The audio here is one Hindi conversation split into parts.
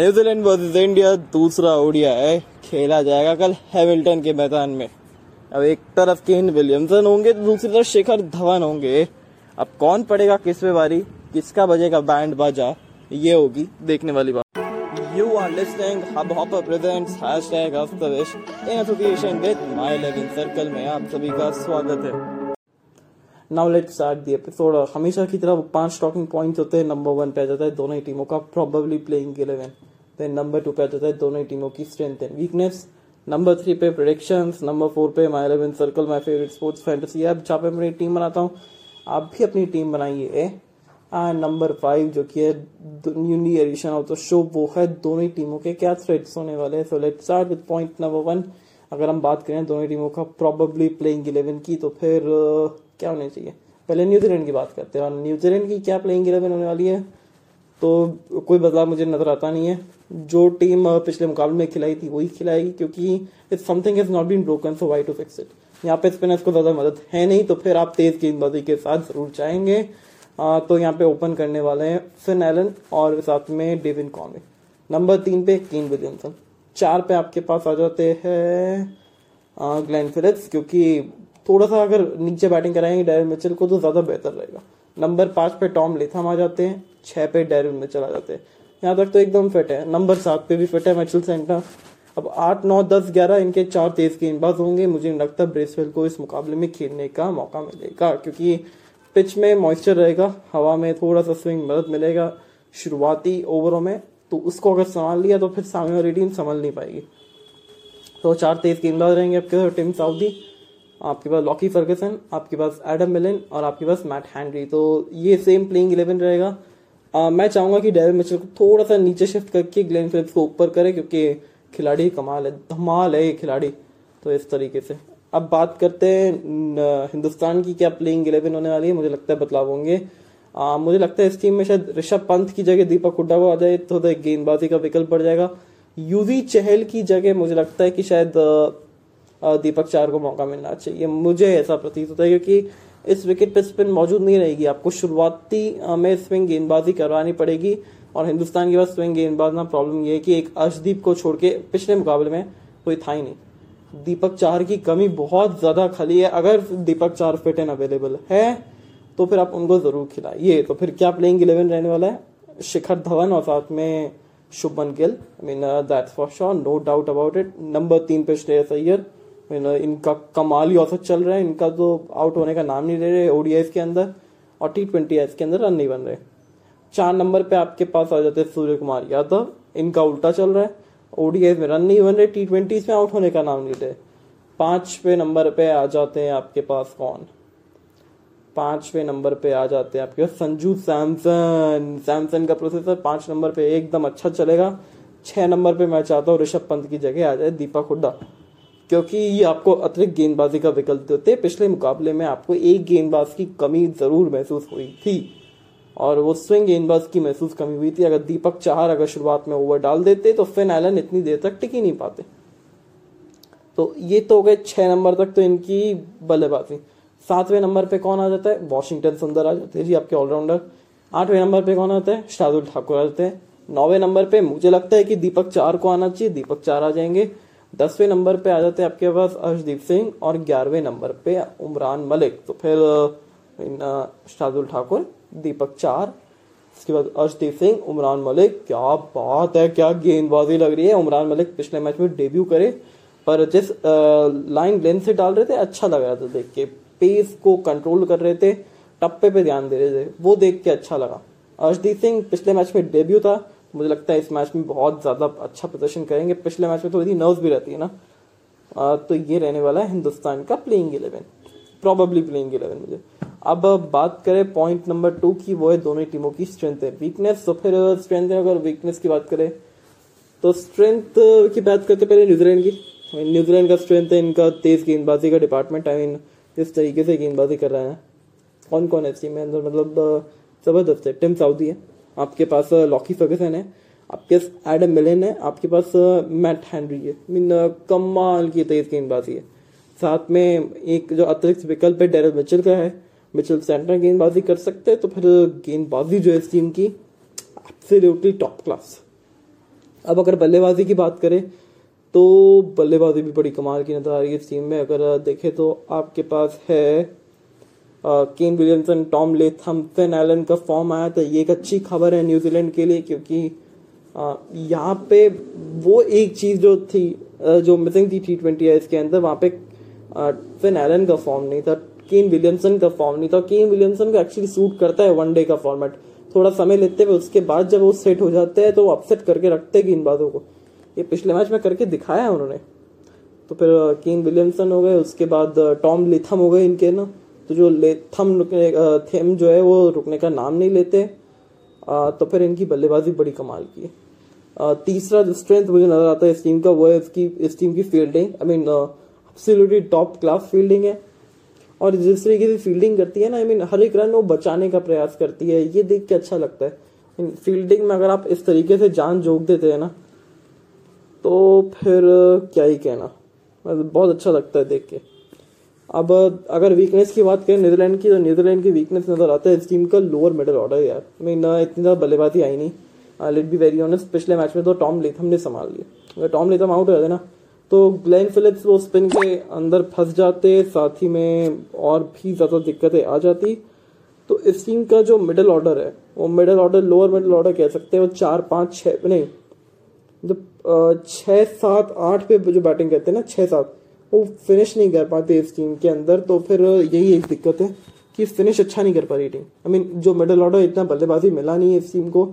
न्यूजीलैंड वर्सेस इंडिया, दूसरा ओडिया है खेला जाएगा कल हैमिल्टन के मैदान में। अब एक तरफ़ केन विलियमसन होंगे तो दूसरी तरफ़ शिखर धवन होंगे। अब कौन पड़ेगा किस पे बारी, किसका बजेगा बैंड बाजा, ये होगी देखने वाली बात। You are listening Hubhopper presents hashtag of the wish in association with My Eleven Circle में आप सभी का स्वागत है। Now let's start the episode हमेशा की तरह पाँच टॉकिंग पॉइंट्स होते हैं नंबर वन पे आ जाता है, दोनों ही टीमों का probably playing eleven then number two पे आ जाता है दोनों ही टीमों की strength and weakness number three पे प्रोडिक्शंस नंबर फोर पे My Eleven Circle my favourite sports fantasy app जहाँ पे अपनी टीम बनाता हूँ आप भी अपनी टीम बनाइए। एंड नंबर फाइव जो कि है newly edition of the show वो है दोनों ही टीमों के क्या थ्रेड्स होने वाले हैं। So let's start with point number one अगर हम बात करें दोनों टीमों का प्रॉबली प्लेइंग इलेवन की तो फिर uh, क्या होने चाहिए? पहले न्यूजीलैंड की बात करते हैं। और न्यूजीलैंड की क्या प्लेइंग इलेवन होने वाली है? तो कोई बदलाव मुझे नज़र आता नहीं है। जो टीम पिछले मुकाबले में खिलाई थी, वही खिलाएगी, क्योंकि if something is not been broken so why to fix it यहाँ पे स्पिनर्स को ज़्यादा मदद है नहीं तो फिर आप तेज गेंदबाजी के साथ ज़रूर चाहेंगे तो यहाँ पे ओपन करने वाले हैं फिन एलन और साथ में डेविन कॉनवे नंबर तीन पे कीन विलियमसन चार पे आपके पास आ जाते हैं ग्लैन फिलिप्स क्योंकि थोड़ा सा अगर नीचे बैटिंग कराएँगे डैरन मिचल को तो ज़्यादा बेहतर रहेगा। नंबर पाँच पे टॉम लेथम आ जाते हैं, छह पे डैरन मिचेल आ जाते हैं। यहाँ तक तो एकदम फिट है, नंबर सात पे भी फिट है मैचल सेंटर। अब आठ, नौ, दस, ग्यारह, इनके चार तेज गेंदबाज होंगे। मुझे नहीं लगता ब्रेसवेल को इस मुकाबले में खेलने का मौका मिलेगा, क्योंकि पिच में मॉइस्चर रहेगा, हवा में थोड़ा सा स्विंग मदद मिलेगा शुरुआती ओवरों में। तो उसको अगर संभाल लिया तो फिर सामने वाली टीम संभाल नहीं पाएगी। तो चार तेज गेंदबाज रहेंगे आपके साथ टीम साउदी आपके पास लॉकी फर्गसन आपके पास एडम मिलन और आपके पास मैट हैंड्री तो ये सेम प्लेइंग इलेवन रहेगा। आ, मैं चाहूँगा कि डेविड मिचल को थोड़ा सा नीचे शिफ्ट करके ग्लेन फिलिप्स को ऊपर करे क्योंकि खिलाड़ी कमाल है धमाल है ये खिलाड़ी। तो इस तरीके से। अब बात करते हैं हिंदुस्तान की क्या प्लेइंग इलेवन होने वाली है। मुझे लगता है बदलाव होंगे। आ, मुझे लगता है इस टीम में शायद ऋषभ पंत की जगह दीपक हुड्डा को आ जाए तो गेंदबाजी का विकल्प बढ़ जाएगा। यूवी चहल की जगह मुझे लगता है कि शायद दीपक चार को मौका मिलना चाहिए। मुझे ऐसा प्रतीत होता है क्योंकि इस विकेट पे स्पिन मौजूद नहीं रहेगी। आपको शुरुआती में स्विंग गेंदबाजी करवानी पड़ेगी और हिंदुस्तान के पास स्विंग गेंदबाज ना प्रॉब्लम ये है कि एक अर्शदीप को छोड़ के पिछले मुकाबले में कोई था ही नहीं। दीपक चार की कमी बहुत ज़्यादा खाली है। अगर दीपक चार फिट एंड अवेलेबल है तो फिर आप उनको ज़रूर खिलाइए। तो फिर क्या प्लेइंग इलेवन रहने वाला है? शिखर धवन और साथ में Shubman Gill. I mean that's for sure no doubt about it number तीन पे श्रेयस अय्यर। इनका कमाल ही औसत चल रहा है। इनका तो आउट होने का नाम नहीं ले रहे ओडीआई के अंदर और टी ट्वेंटी के अंदर रन नहीं बन रहे। चार नंबर पे आपके पास आ जाते हैं सूर्य कुमार यादव। इनका उल्टा चल रहा है। ओडीआई में रन नहीं बन रहे। टी ट्वेंटी में आउट होने का नाम नहीं ले पांचवे नंबर पे आ जाते हैं आपके पास कौन? पांचवे नंबर पे आ जाते हैं आपके संजू सैमसन। सैमसन का प्रोसेसर पाँच नंबर पे एकदम अच्छा चलेगा। छह नंबर पे मैं चाहता हूँ ऋषभ पंत की जगह आ जाए, दीपक हुड्डा। क्योंकि ये आपको अतिरिक्त गेंदबाजी का विकल्प देते, पिछले मुकाबले में आपको एक गेंदबाज की कमी ज़रूर महसूस हुई थी और वो स्विंग गेंदबाज की महसूस कमी हुई थी। अगर दीपक चार अगर शुरुआत में ओवर डाल देते तो फिन एलन इतनी देर तक टिक ही नहीं पाते। तो ये तो हो गए छह नंबर तक तो इनकी बल्लेबाजी। सातवें नंबर पे कौन आ जाता है? वॉशिंगटन सुंदर आ जाते हैं। जी, आपके ऑलराउंडर आठवें नंबर पे कौन आता है? शार्दुल ठाकुर आ जाते हैं। नौवे नंबर पे मुझे लगता है कि दीपक चार को आना चाहिए। दीपक चार आ जाएँगे। दसवें नंबर पे आ जाते हैं आपके पास अर्शदीप सिंह और ग्यारहवें नंबर पे उमरान मलिक। तो फिर शार्दुल ठाकुर, दीपक चार, इसके बाद अर्शदीप सिंह, उमरान मलिक। क्या बात है, क्या गेंदबाजी लग रही है। उमरान मलिक पिछले मैच में डेब्यू करे, पर जिस लाइन लेंथ से डाल रहे थे अच्छा लग रहा था देख के। पेस को कंट्रोल कर रहे थे, टप्पे पे ध्यान दे रहे थे, वो देख के अच्छा लगा। अर्शदीप सिंह पिछले मैच में डेब्यू था मुझे लगता है इस मैच में बहुत ज़्यादा अच्छा प्रदर्शन करेंगे। पिछले मैच में थोड़ी नर्व भी रहती है ना। आ, तो ये रहने वाला है हिंदुस्तान का playing eleven probably playing eleven मुझे। अब बात करें पॉइंट नंबर टू की वो है दोनों टीमों की स्ट्रेंथ है। वीकनेस तो फिर स्ट्रेंथ है अगर वीकनेस की बात करें तो स्ट्रेंथ की बात करते पहले न्यूजीलैंड की। न्यूजीलैंड का स्ट्रेंथ है इनका तेज गेंदबाजी का डिपार्टमेंट आई मीन इस तरीके से गेंदबाजी कर रहे हैं। कौन कौन है टीम में? मतलब ज़बरदस्त है। टिम साउदी है। आपके पास लॉकी फर्गसन है, आपके पास एडम मिलन है, आपके पास मैट हैंनरी है। मीन कमाल की तेज गेंदबाजी है। साथ में एक जो अतिरिक्त विकल्प है डेरल मिचल का है। मिचल सेंटर गेंदबाजी कर सकते हैं तो फिर गेंदबाजी जो है इस टीम की एब्सोल्युटली टॉप क्लास अब अगर बल्लेबाजी की बात करें तो बल्लेबाजी भी बड़ी कमाल की नज़र आ रही है इस टीम में। अगर देखें तो आपके पास है Kane Williamson, Tom Latham, Finn Allen का फॉर्म आया था। ये एक अच्छी खबर है न्यूजीलैंड के लिए, क्योंकि यहाँ पे वो एक चीज़ जो थी जो मिसिंग थी टी ट्वेंटी इसके अंदर, वहाँ पे फिन एलन का फॉर्म नहीं था, केन विलियमसन का फॉर्म नहीं था। केन विलियमसन का एक्चुअली सूट करता है वनडे का फॉर्मेट थोड़ा समय लेते हुए उसके बाद जब वो सेट हो जाते हैं तो वो अपसेट करके रखते हैं गेंदबाजों को। ये पिछले मैच में करके दिखाया है उन्होंने। तो फिर केन विलियमसन हो गए, उसके बाद टॉम लिथम हो गए इनके, ना? तो जो लेथम रुकने थेम जो है, वो रुकने का नाम नहीं लेते। तो फिर इनकी बल्लेबाजी बड़ी कमाल की। तीसरा जो स्ट्रेंथ मुझे नज़र आता है इस टीम का, वो है इसकी, इस टीम की fielding I mean absolutely top class fielding है। और जिस तरीके से फील्डिंग करती है ना आई मीन हर एक रन वो बचाने का प्रयास करती है। ये देख के अच्छा लगता है। फील्डिंग में अगर आप इस तरीके से जान जोक देते हैं ना तो फिर क्या ही कहना। बहुत अच्छा लगता है देख के। अब अगर वीकनेस की बात करें न्यूजीलैंड की तो न्यूजीलैंड की वीकनेस नज़र आता है। इस टीम का लोअर मिडल ऑर्डर यार। मीन इतनी ज़्यादा बल्लेबाजी आई नहीं। लेट बी वेरी ऑनेस्ट पिछले मैच में तो टॉम लेथम ने संभाल लिया। अगर टॉम लेथम आउट जाते ना तो ग्लैन फिलिप्स वो स्पिन के अंदर फंस जाते, साथ ही में और भी ज़्यादा दिक्कतें आ जाती। तो इस टीम का जो मिडल ऑर्डर है, वो middle order lower middle order कह सकते हैं, वो चार, पाँच छः नहीं, जब छः सात, आठ पे जो बैटिंग करते हैं ना छः सात वो फिनिश नहीं कर पाते इस टीम के अंदर तो फिर यही एक दिक्कत है कि फिनिश अच्छा नहीं कर पा रही टीम आई मीन जो मिडिल ऑर्डर इतना बल्लेबाजी मिला नहीं है इस टीम को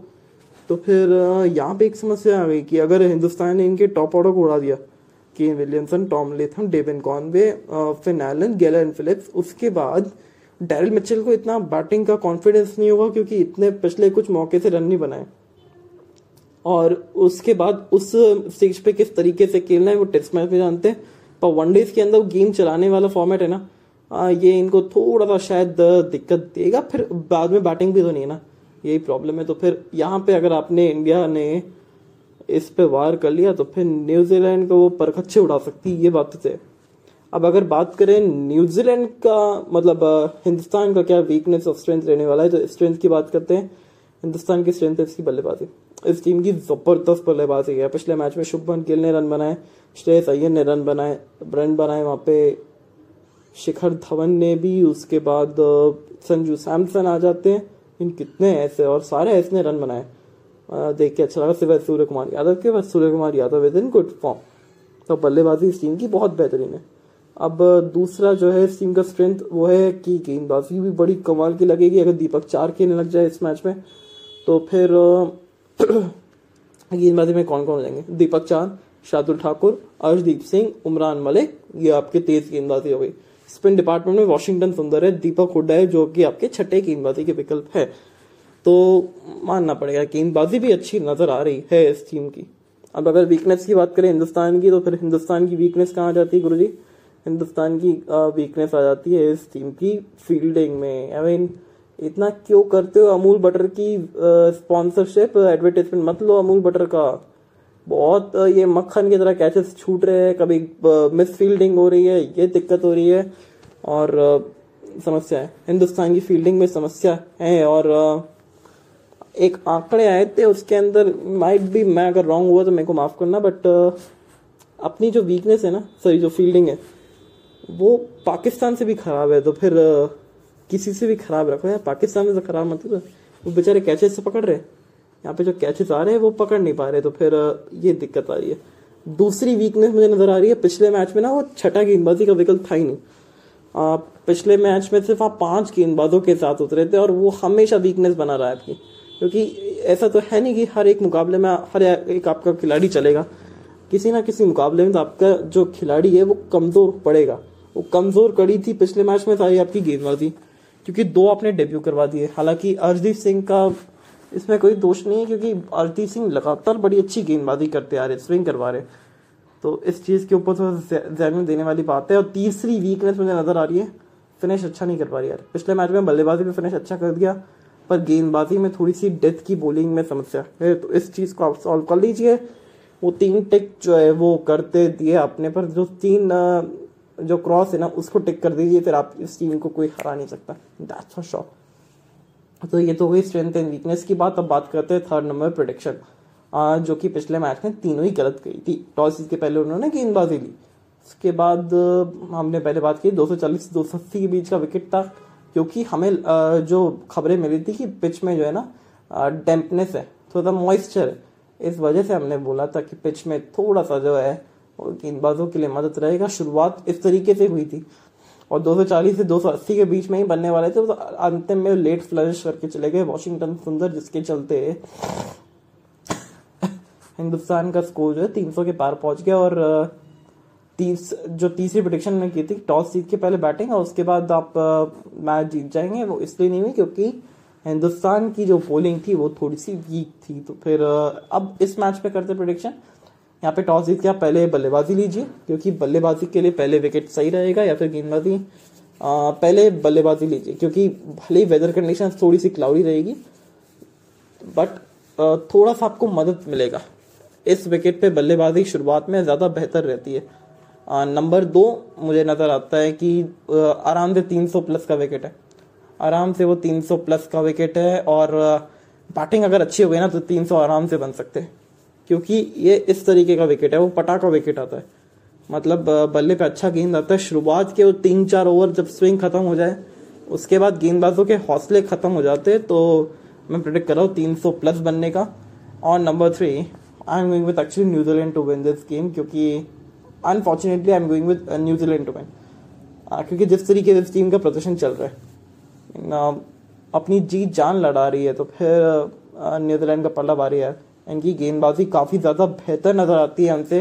तो फिर यहाँ पे एक समस्या आ गई कि अगर हिंदुस्तान ने इनके टॉप ऑर्डर को उड़ा दिया Kane Williamson, Tom Latham, Devon Conway Finn Allen Glenn Phillips, उसके बाद डैरल मिचेल को इतना बैटिंग का कॉन्फिडेंस नहीं होगा क्योंकि इतने पिछले कुछ मौके से रन नहीं बनाए। और उसके बाद उस स्टेज पे किस तरीके से खेलना है, वो टेस्ट मैच में जानते हैं। पर वनडेज के अंदर गेम चलाने वाला फॉर्मेट है ना आ, ये इनको थोड़ा सा शायद दिक्कत देगा फिर बाद में बैटिंग भी तो नहीं है ना। यही प्रॉब्लम है तो फिर यहाँ पे अगर आपने इंडिया ने इस पे वार कर लिया तो फिर न्यूजीलैंड को वो परखच्चे उड़ा सकती है ये बात तो अब अगर बात करें न्यूजीलैंड का मतलब हिंदुस्तान का क्या वीकनेस और स्ट्रेंथ रहने वाला है तो स्ट्रेंथ की बात करते हैं। हिंदुस्तान की स्ट्रेंथ है इसकी बल्लेबाजी। इस टीम की ज़बरदस्त बल्लेबाजी है। पिछले मैच में शुभमन गिल ने रन बनाए, श्रेयस अय्यर ने रन बनाए रन बनाए, वहाँ पे शिखर धवन ने भी, उसके बाद संजू सैमसन आ जाते हैं। इन कितने ऐसे और सारे ऐसे ने रन बनाए। देख के अच्छा लगा सिवाय सूर्य कुमार यादव के बाद Surya Kumar Yadav with in good form तो बल्लेबाजी इस टीम की बहुत बेहतरीन है। अब दूसरा जो है इस टीम का स्ट्रेंथ वो है कि गेंदबाजी भी बड़ी कमाल की लगेगी। अगर दीपक चार खेलने लग जाए इस मैच में तो फिर गेंदबाजी में कौन कौन हो जाएँगे? दीपक चाँद, शार्दुल ठाकुर, अर्शदीप सिंह, उमरान मलिक, ये आपके तेज गेंदबाजी हो गई। स्पिन डिपार्टमेंट में वॉशिंगटन सुंदर है, दीपक हुड्डा है, जो कि आपके छठे गेंदबाजी के विकल्प है। तो मानना पड़ेगा, गेंदबाजी भी अच्छी नज़र आ रही है इस टीम की। अब अगर वीकनेस की बात करें हिंदुस्तान की तो फिर हिंदुस्तान की वीकनेस कहाँ आ जाती है गुरु जी हिंदुस्तान की वीकनेस आ जाती है इस टीम की फील्डिंग में। आई मीन इतना क्यों करते हो अमूल बटर की स्पॉन्सरशिप एडवर्टाइजमेंट मत लो अमूल बटर का। बहुत ये मक्खन की तरह कैचेस छूट रहे हैं, कभी मिस फील्डिंग हो रही है, ये दिक्कत हो रही है। और समस्या है। हिंदुस्तान की फील्डिंग में समस्या है और एक आंकड़े आए थे उसके अंदर माइट भी मैं अगर रॉन्ग हुआ तो मेरे को माफ़ करना बट अपनी जो वीकनेस है ना सॉरी जो फील्डिंग है, वो पाकिस्तान से भी खराब है तो फिर किसी से भी खराब रखो यार पाकिस्तान में तो खराब मत वो बेचारे कैचेस से पकड़ रहे यहाँ पे जो कैचेस आ रहे हैं वो पकड़ नहीं पा रहे तो फिर ये दिक्कत आ रही है। दूसरी वीकनेस मुझे नज़र आ रही है पिछले मैच में ना वो छठा गेंदबाजी का विकल्प था ही नहीं। आ, पिछले मैच में सिर्फ़ आप पाँच गेंदबाजों के साथ उतरे थे और वो हमेशा वीकनेस बना रहा है आपकी। क्योंकि ऐसा तो है नहीं कि हर एक मुकाबले में हर एक आपका खिलाड़ी चलेगा। किसी ना किसी मुकाबले में तो आपका जो खिलाड़ी है वो कमज़ोर पड़ेगा। वो कमज़ोर कड़ी थी पिछले मैच में सारी आपकी गेंदबाजी। क्योंकि दो आपने डेब्यू करवा दिए। हालाँकि अर्जदीप सिंह का इसमें कोई दोष नहीं है, क्योंकि अर्जदीप सिंह लगातार बड़ी अच्छी गेंदबाजी करते आ रहे स्विंग करवा रहे तो इस चीज़ के ऊपर थोड़ा ध्यान देने वाली बात है और तीसरी वीकनेस मुझे नज़र आ रही है फिनिश अच्छा नहीं कर पा रही यार। पिछले मैच में बल्लेबाजी में फिनिश अच्छा कर दिया, पर गेंदबाजी में थोड़ी सी डेथ की बॉलिंग में समस्या है तो इस चीज़ को आप सॉल्व कर लीजिए। वो तीन टिक जो है, वो करते दिए अपने पर जो तीन जो क्रॉस है ना, उसको टिक कर दीजिए, फिर आप इस टीम को कोई हरा नहीं सकता। दैट्स फॉर श्योर तो ये तो हुई स्ट्रेंथ एंड वीकनेस की बात। अब बात करते हैं थर्ड नंबर प्रोडिक्शन जो कि पिछले मैच में तीनों ही गलत गई थी। टॉस इसके पहले उन्होंने गेंदबाजी ली। उसके बाद हमने पहले बात की 240 से 280 के बीच का विकेट था। क्योंकि हमें जो खबरें मिली थी कि पिच में जो है ना डेम्पनेस है, थोड़ा मॉइस्चर है। इस वजह से हमने बोला था कि पिच में थोड़ा सा जो है गेंदबाजों के लिए मदद रहेगा। शुरुआत इस तरीके से हुई थी। और 240 से 280 के बीच में ही बनने वाले थे। तो अंतिम में लेट फ्लश करके चले गए वॉशिंगटन सुंदर, जिसके चलते हिंदुस्तान का स्कोर जो है 300 के पार पहुँच गया। और तीस, जो तीसरी प्रोडिक्शन में की थी, टॉस जीत के पहले बैटिंग और उसके बाद आप मैच जीत जाएँगे। वो इसलिए नहीं हुई क्योंकि हिंदुस्तान की जो बॉलिंग थी, वो थोड़ी सी वीक थी। तो फिर अब इस मैच पे करते प्रोडिक्शन यहाँ पे टॉस जीत के आप पहले बल्लेबाजी लीजिए, क्योंकि बल्लेबाजी के लिए पहले विकेट सही रहेगा या फिर गेंदबाजी पहले बल्लेबाजी लीजिए, क्योंकि भले ही वेदर कंडीशन थोड़ी सी क्लाउडी रहेगी बट थोड़ा सा आपको मदद मिलेगा। इस विकेट पे बल्लेबाजी शुरुआत में ज़्यादा बेहतर रहती है। नंबर दो मुझे नज़र आता है कि आराम से 300 प्लस का विकेट है। आराम से वो 300 प्लस का विकेट है और बैटिंग अगर अच्छी हो गई ना तो 300 आराम से बन सकते हैं। क्योंकि ये इस तरीके का विकेट है, वो पटाखा विकेट आता है। मतलब बल्ले पे अच्छा गेंद आता है, शुरुआत के वो तीन चार ओवर जब स्विंग खत्म हो जाए, उसके बाद गेंदबाजों के हौसले खत्म हो जाते तो मैं प्रिडिक्ट कर रहा हूँ तीन सौ प्लस बनने का। और number three I am going with actually New Zealand to win this game क्योंकि unfortunately I am going with New Zealand to win क्योंकि जिस तरीके से इस टीम का प्रदर्शन चल रहा है अपनी जीत जान लड़ा रही है तो फिर न्यूजीलैंड का पल्ला भारी है। इनकी गेंदबाजी काफ़ी ज़्यादा बेहतर नज़र आती है हमसे।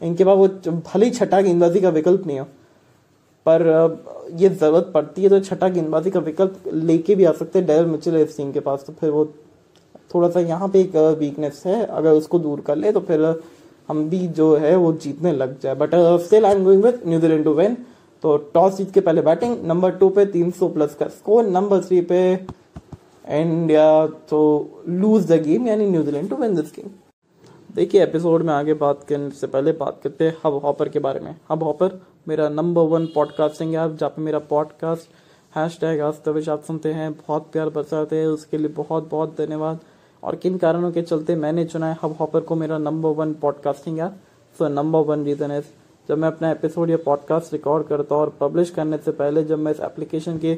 इनके पास वो भले ही छठा गेंदबाजी का विकल्प नहीं हो, पर ये ज़रूरत पड़ती है तो छठा गेंदबाजी का विकल्प लेके भी आ सकते हैं डेल मिचल इस टीम के पास। तो फिर वो थोड़ा सा यहाँ पे एक वीकनेस है। अगर उसको दूर कर ले तो फिर हम भी जो है वो जीतने लग जाए। But still I am going with New Zealand to win तो टॉस जीत के पहले बैटिंग नंबर टू पे 300 प्लस का स्कोर नंबर थ्री पे इंडिया तो लूज द गेम यानी New Zealand to win this game देखिए एपिसोड में आगे बात करने से पहले बात करते हैं हब हॉपर के बारे में। हब हॉपर मेरा नंबर वन पॉडकास्टिंग ऐप जहाँ पे मेरा पॉडकास्ट हैश टैग आस्तविश आप सुनते हैं। बहुत प्यार बरसाते हैं, उसके लिए बहुत बहुत धन्यवाद। और किन कारणों के चलते मैंने चुना है हब हॉपर को मेरा number one podcasting app so number one reason है जब मैं अपना एपिसोड या पॉडकास्ट रिकॉर्ड करता हूँ और पब्लिश करने से पहले जब मैं इस एप्लीकेशन के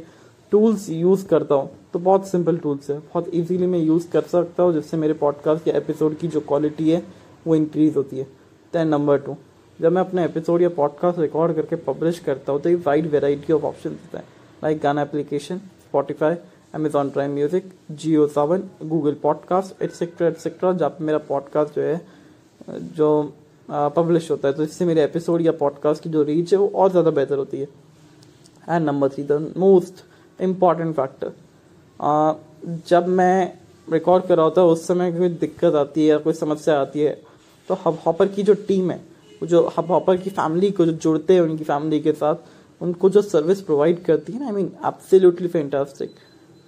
टूल्स यूज़ करता हूँ। तो बहुत सिंपल टूल्स है। बहुत इजीली मैं यूज़ कर सकता हूँ, जिससे मेरे पॉडकास्ट या एपिसोड की जो क्वालिटी है, वो इंक्रीज़ होती है। दैन नंबर टू जब मैं अपने एपिसोड या पॉडकास्ट रिकॉर्ड करके पब्लिश करता हूँ तो ये वाइड वेराइटी ऑफ़ ऑप्शन देता है। Like Gaana application Spotify Amazon Prime Music Jio Saavn Google podcast etcetera etcetera जहाँ पर मेरा पॉडकास्ट जो है, जो पब्लिश होता है तो इससे मेरे एपिसोड या पॉडकास्ट की जो रीच है, वो और ज़्यादा बेहतर होती है। And number three the most important factor जब मैं रिकॉर्ड कर रहा होता है, उस समय कोई दिक्कत आती है कोई समस्या आती है तो हब हॉपर की जो टीम है जो हब हॉपर की फैमिली को जो जुड़ते हैं उनकी फैमिली के साथ, उनको जो सर्विस प्रोवाइड करती है ना I mean absolutely fantastic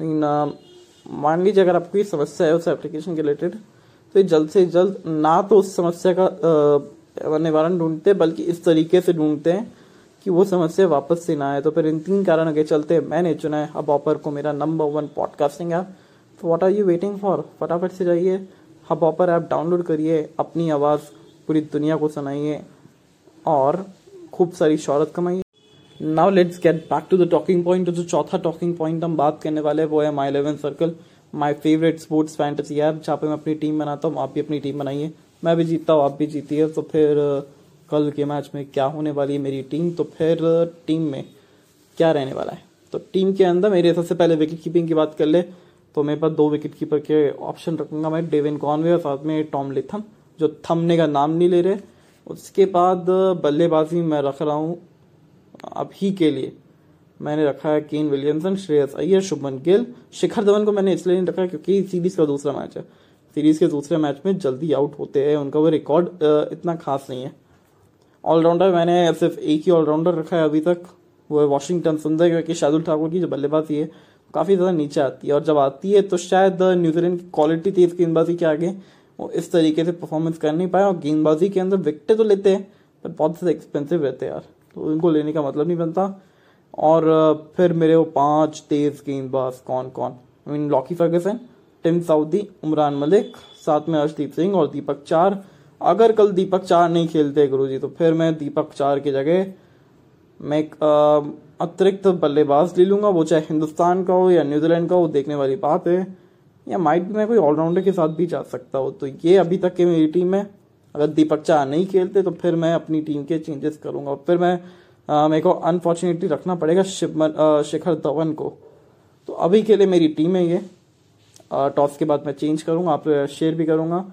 mean मान लीजिए अगर आपको ये समस्या है उस एप्लीकेशन के रिलेटेड तो ये जल्द से जल्द ना तो उस समस्या का निवारण ढूंढते, बल्कि इस तरीके से ढूंढते हैं कि वो समस्या वापस से ना आए। तो फिर इन तीन कारणों के चलते मैंने चुना है हब ऑपर को मेरा नंबर वन पॉडकास्टिंग ऐप तो what are you waiting for फटाफट से जाइए। हब ऑपर ऐप डाउनलोड करिए, अपनी आवाज़ पूरी दुनिया को सुनाइए और खूब सारी शहरत कमाइए। Now let's get back to the talking point जो चौथा टॉकिंग पॉइंट हम बात करने वाले वो है My Eleven Circle my favourite sports fantasy app जहाँ पे मैं अपनी टीम बनाता हूँ, आप भी अपनी टीम बनाइए। मैं भी जीतता हूँ, आप भी जीती है तो फिर कल के मैच में क्या होने वाली है मेरी टीम? तो फिर, टीम में क्या रहने वाला है? तो टीम के अंदर मेरे सबसे पहले विकेट कीपिंग की बात कर ले तो मेरे पास दो विकेट कीपर के ऑप्शन रखूँगा मैं डेविन कॉनवे और साथ में टॉम लिथम जो थमने का नाम नहीं ले रहे। उसके बाद, बल्लेबाजी मैं रख रहा हूँ अभी के लिए। मैंने रखा है केन विलियमसन श्रेयस अय्यर शुभमन गिल शिखर धवन को मैंने इसलिए नहीं रखा क्योंकि सीरीज़ का दूसरा मैच है। सीरीज़ के दूसरे मैच में जल्दी आउट होते हैं, उनका वो रिकॉर्ड इतना खास नहीं है। ऑलराउंडर मैंने सिर्फ़ एक ही ऑलराउंडर रखा है अभी तक। वो है वॉशिंगटन सुंदर क्योंकि शार्दुल ठाकुर की जो बल्लेबाजी है काफ़ी ज़्यादा नीचे आती है। और जब आती है तो शायद न्यूजीलैंड की क्वालिटी थी इस गेंदबाजी के आगे। वो इस तरीके से परफॉर्मेंस कर नहीं पाए और गेंदबाजी के अंदर विकटे तो लेते हैं, पर बहुत ज़्यादा एक्सपेंसिव रहते हैं यार। तो उनको लेने का मतलब नहीं बनता। और, फिर मेरे वो पाँच तेज गेंदबाज कौन कौन? I mean Lockie Ferguson Tim Southee Umran Malik साथ में अर्शदीप सिंह और दीपक चार। अगर कल दीपक चार नहीं खेलते गुरुजी तो फिर मैं दीपक चार की जगह मैं एक अतिरिक्त बल्लेबाज ले लूँगा। वो चाहे हिंदुस्तान का हो या न्यूजीलैंड का हो देखने वाली बात है। या माइट मैं कोई ऑलराउंडर के साथ भी जा सकता हूँ। तो ये अभी तक की मेरी टीम है। अगर दीपक चाह नहीं खेलते तो फिर मैं अपनी टीम के चेंजेस करूँगा। फिर मैं मेरे को अनफॉर्चुनेटली रखना पड़ेगा शिवमन शिखर धवन को। तो अभी के लिए मेरी टीम है ये। टॉस के बाद मैं चेंज करूँगा, आप शेयर भी करूँगा।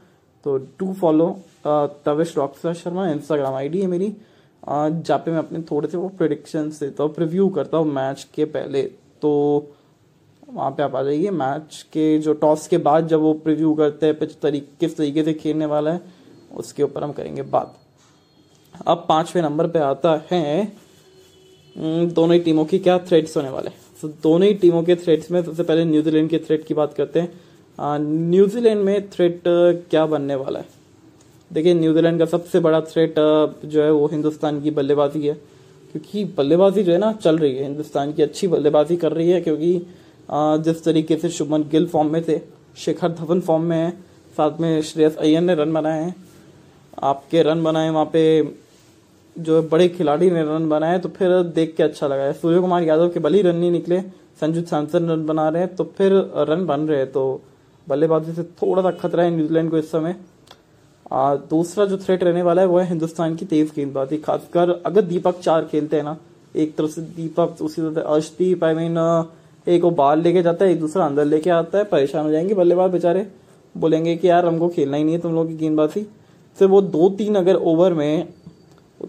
तो do follow Tavish Roxer Sharma Instagram ID है मेरी। जहाँ पे मैं अपने थोड़े से वो प्रिडिक्शन देता हूँ प्रिव्यू करता हूँ मैच के पहले। तो वहाँ पे आप आ जाइए मैच के जो टॉस के बाद जब वो प्रिव्यू करते हैं पिच तरीक, किस तरीके से खेलने वाला है, उसके ऊपर हम करेंगे बात। अब पाँचवें नंबर पे आता है दोनों ही टीमों की क्या थ्रेड्स होने वाले तो दोनों ही टीमों के थ्रेड्स में सबसे पहले न्यूजीलैंड के थ्रेड की बात करते हैं। न्यूजीलैंड में थ्रेड क्या बनने वाला है? देखिए न्यूजीलैंड का सबसे बड़ा थ्रेट जो है वो हिंदुस्तान की बल्लेबाजी है। क्योंकि बल्लेबाजी जो है ना, चल रही है। हिंदुस्तान की अच्छी बल्लेबाजी कर रही है क्योंकि जिस तरीके से शुभमन गिल फॉर्म में थे, शिखर धवन फॉर्म में है, साथ में श्रेयस अय्यर ने रन बनाए हैं। आपके रन बनाए, वहाँ पे जो बड़े खिलाड़ी ने रन बनाए तो फिर देख के अच्छा लगा। है सूर्य कुमार यादव के बली रन नहीं निकले, संजू सैमसन रन बना रहे हैं तो फिर रन बन रहे हैं। तो बल्लेबाजी से थोड़ा सा खतरा है न्यूजीलैंड को इस समय। दूसरा जो थ्रेट रहने वाला है, वो है हिंदुस्तान की तेज गेंदबाजी। खासकर अगर दीपक चार खेलते हैं ना, एक तरफ़ से दीपक, उसी तरह अर्शदीप आई मीन एक वो बाहर लेके जाता है, एक दूसरा अंदर लेके आता है, परेशान हो जाएँगे बल्लेबाज बेचारे। बोलेंगे कि यार, हमको खेलना ही नहीं है तुम लोग की गेंदबाजी। फिर वो दो तीन अगर ओवर में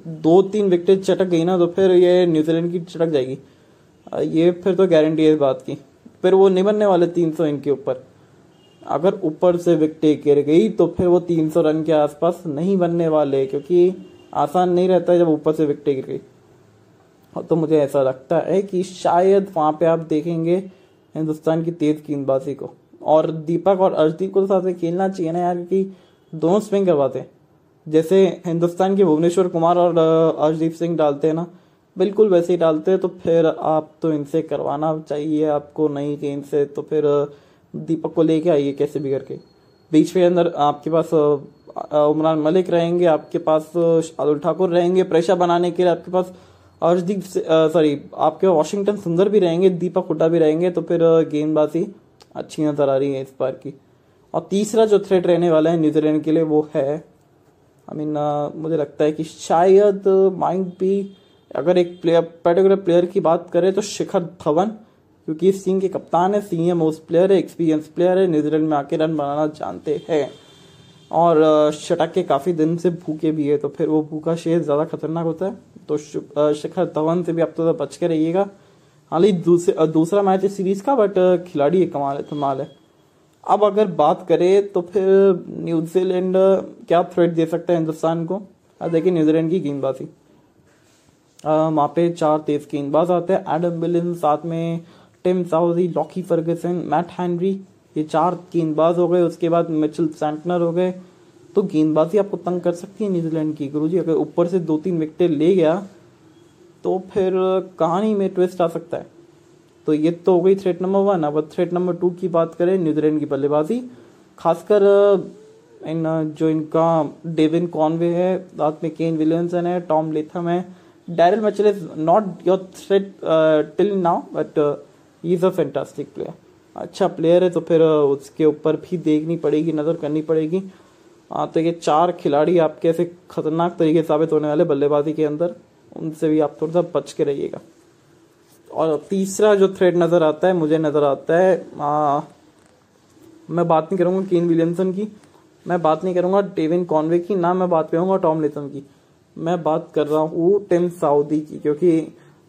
दो तीन विकेट चटक गई ना तो फिर ये न्यूजीलैंड की चटक जाएगी। ये फिर तो गारंटी है इस बात की। फिर वो नहीं बनने वाले तीन सौ इनके ऊपर। अगर ऊपर से विकेट गिर गई तो फिर वो 300 रन के आसपास नहीं बनने वाले, क्योंकि आसान नहीं रहता है जब ऊपर से विकेट गिर गई। तो मुझे ऐसा लगता है कि शायद वहाँ पे आप देखेंगे हिंदुस्तान की तेज गेंदबाजी को। और दीपक और अर्शदीप को तो साथ में खेलना चाहिए ना यार, क्योंकि दोनों स्विंग करवाते जैसे हिंदुस्तान के भुवनेश्वर कुमार और अर्शदीप सिंह डालते हैं ना, बिल्कुल वैसे ही डालते हैं तो फिर आप तो इनसे करवाना चाहिए, आपको नई गेंद से तो फिर दीपक को लेके आइए कैसे भी करके बीच में अंदर आपके पास उमरान मलिक रहेंगे, आपके पास शादुल ठाकुर रहेंगे प्रेशर बनाने के लिए आपके पास अर्शदीप सॉरी आपके वॉशिंगटन सुंदर भी रहेंगे, दीपक हुड्डा भी रहेंगे तो फिर गेंदबाजी अच्छी नज़र आ रही है इस बार की। और तीसरा जो थ्रेट रहने वाला है न्यूजीलैंड के लिए वो है आई मीन मुझे लगता है कि शायद माइंड भी अगर एक प्लेयर पर्टिकुलर प्लेयर की बात करें तो शिखर धवन क्योंकि सिंह के कप्तान है सिंह मोस्ट प्लेयर है एक्सपीरियंस प्लेयर है न्यूजीलैंड में आके रन बनाना जानते हैं। और शटक के काफ़ी दिन से भूखे भी है तो फिर वो भूखा शेर ज़्यादा खतरनाक होता है। तो शिखर धवन से भी आप तो बच के रहिएगा। हालाँकि दूसरे दूसरा मैच है सीरीज़ का बट खिलाड़ी कमाल है कमाल है। अब अगर बात करें तो फिर न्यूजीलैंड क्या थ्रेट दे सकता है हिंदुस्तान को? देखिए न्यूजीलैंड की गेंदबाजी। वहाँ पे चार तेज गेंदबाज आते हैं। एडम विलियन साथ में Tim Southee Lockie Ferguson, Matt Henry, ये चार गेंदबाज हो गए। उसके बाद मिचल सेंटनर हो गए। तो गेंदबाजी आपको तंग कर सकती है न्यूजीलैंड की गुरु जी अगर ऊपर से दो तीन विकेट ले गया तो फिर कहानी में ट्विस्ट आ सकता है। तो ये तो हो गई थ्रेट नंबर वन अब थ्रेट नंबर टू की बात करें, न्यूजीलैंड की बल्लेबाजी। खासकर, इन, जो इनका डेविन कॉनवे है, साथ में केन विलियमसन है, टॉम लेथम है। Daryl Mitchell is not your threat till now but is a fantastic player अच्छा प्लेयर है तो फिर उसके ऊपर भी देखनी पड़ेगी नज़र करनी पड़ेगी। हाँ तो ये चार खिलाड़ी आपके ऐसे खतरनाक तरीके साबित होने वाले बल्लेबाजी के अंदर उनसे भी आप थोड़ा सा बच के रहिएगा। और तीसरा जो थ्रेड नज़र आता है मुझे नज़र आता है आ, मैं बात नहीं करूँगा केन विलियमसन की मैं बात नहीं करूँगा डेविन कॉनवे की ना मैं बात करूँगा टॉम लेथम की। मैं बात कर रहा हूँ टिम साउदी की क्योंकि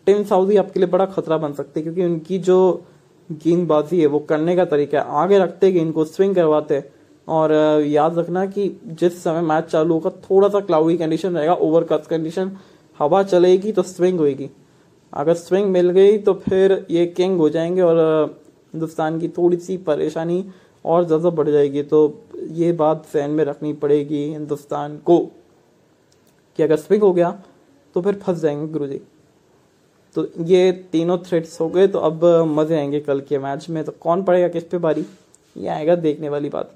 टिम साउदी आपके लिए बड़ा खतरा बन सकते हैं, क्योंकि उनकी जो गेंदबाजी है, वो करने का तरीका है। आगे रखते गेंद को स्विंग करवाते और याद रखना कि जिस समय मैच चालू होगा थोड़ा सा क्लाउडी कंडीशन रहेगा ओवरकास्ट कंडीशन हवा चलेगी तो स्विंग होगी अगर स्विंग मिल गई तो फिर ये किंग हो जाएँगे और हिंदुस्तान की थोड़ी सी परेशानी और ज़्यादा बढ़ जाएगी। तो ये बात जहन में रखनी पड़ेगी हिंदुस्तान को कि अगर स्विंग हो गया तो फिर फंस जाएँगे गुरुजी। तो ये तीनों थ्रेड्स हो गए तो अब, मज़े आएँगे कल के मैच में तो कौन पड़ेगा किस पे बारी? ये आएगा देखने वाली बात।